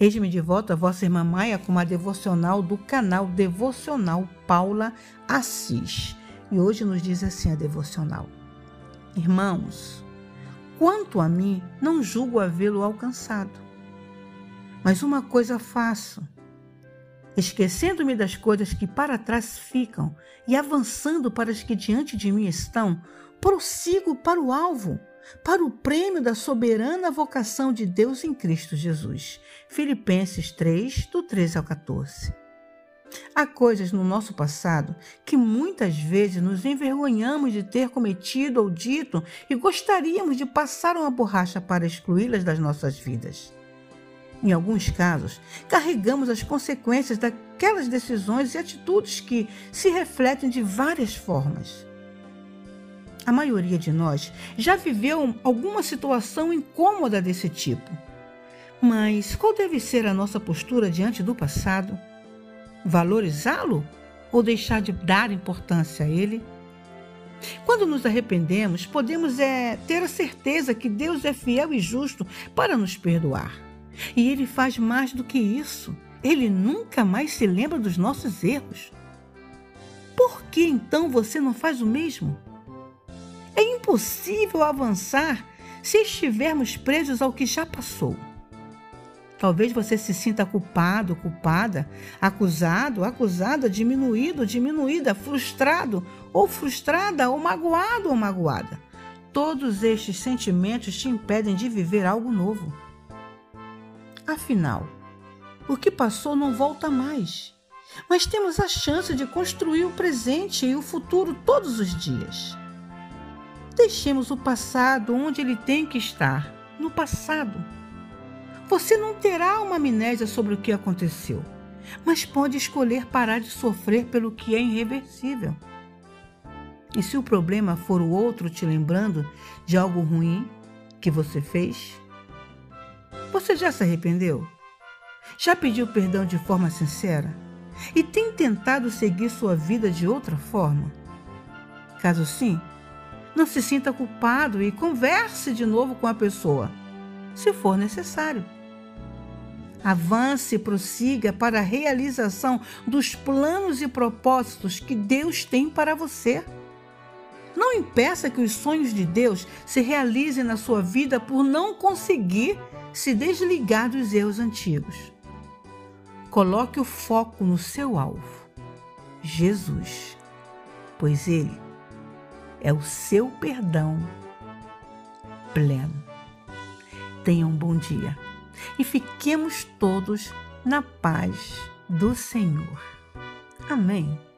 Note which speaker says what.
Speaker 1: Eis-me de volta a vossa irmã Maia com uma devocional do canal Devocional Paula Assis. E hoje nos diz assim a devocional: Irmãos, quanto a mim, não julgo havê-lo alcançado. Mas uma coisa faço, esquecendo-me das coisas que para trás ficam e avançando para as que diante de mim estão, prossigo para o alvo para o prêmio da soberana vocação de Deus em Cristo Jesus. Filipenses 3, do 13 ao 14. Há coisas no nosso passado que muitas vezes nos envergonhamos de ter cometido ou dito e gostaríamos de passar uma borracha para excluí-las das nossas vidas. Em alguns casos, carregamos as consequências daquelas decisões e atitudes que se refletem de várias formas. A maioria de nós já viveu alguma situação incômoda desse tipo. Mas qual deve ser a nossa postura diante do passado? Valorizá-lo ou deixar de dar importância a ele? Quando nos arrependemos, podemos é, ter a certeza que Deus é fiel e justo para nos perdoar. E Ele faz mais do que isso. Ele nunca mais se lembra dos nossos erros. Por que então você não faz o mesmo? É impossível avançar se estivermos presos ao que já passou. Talvez você se sinta culpado, culpada, acusado, acusada, diminuído, diminuída, frustrado ou frustrada, ou magoado ou magoada. Todos estes sentimentos te impedem de viver algo novo. Afinal, o que passou não volta mais, mas temos a chance de construir o presente e o futuro todos os dias. Deixemos o passado onde ele tem que estar no passado. Você não terá uma amnésia sobre o que aconteceu, mas pode escolher parar de sofrer pelo que é irreversível. E se o problema for o outro te lembrando de algo ruim que você fez, você já se arrependeu? Já pediu perdão de forma sincera? E tem tentado seguir sua vida de outra forma? Caso sim, não se sinta culpado e converse de novo com a pessoa, se for necessário. Avance e prossiga para a realização dos planos e propósitos que Deus tem para você. Não impeça que os sonhos de Deus se realizem na sua vida por não conseguir se desligar dos erros antigos. Coloque o foco no seu alvo, Jesus, pois Ele é o seu perdão pleno. Tenha um bom dia e fiquemos todos na paz do Senhor. Amém.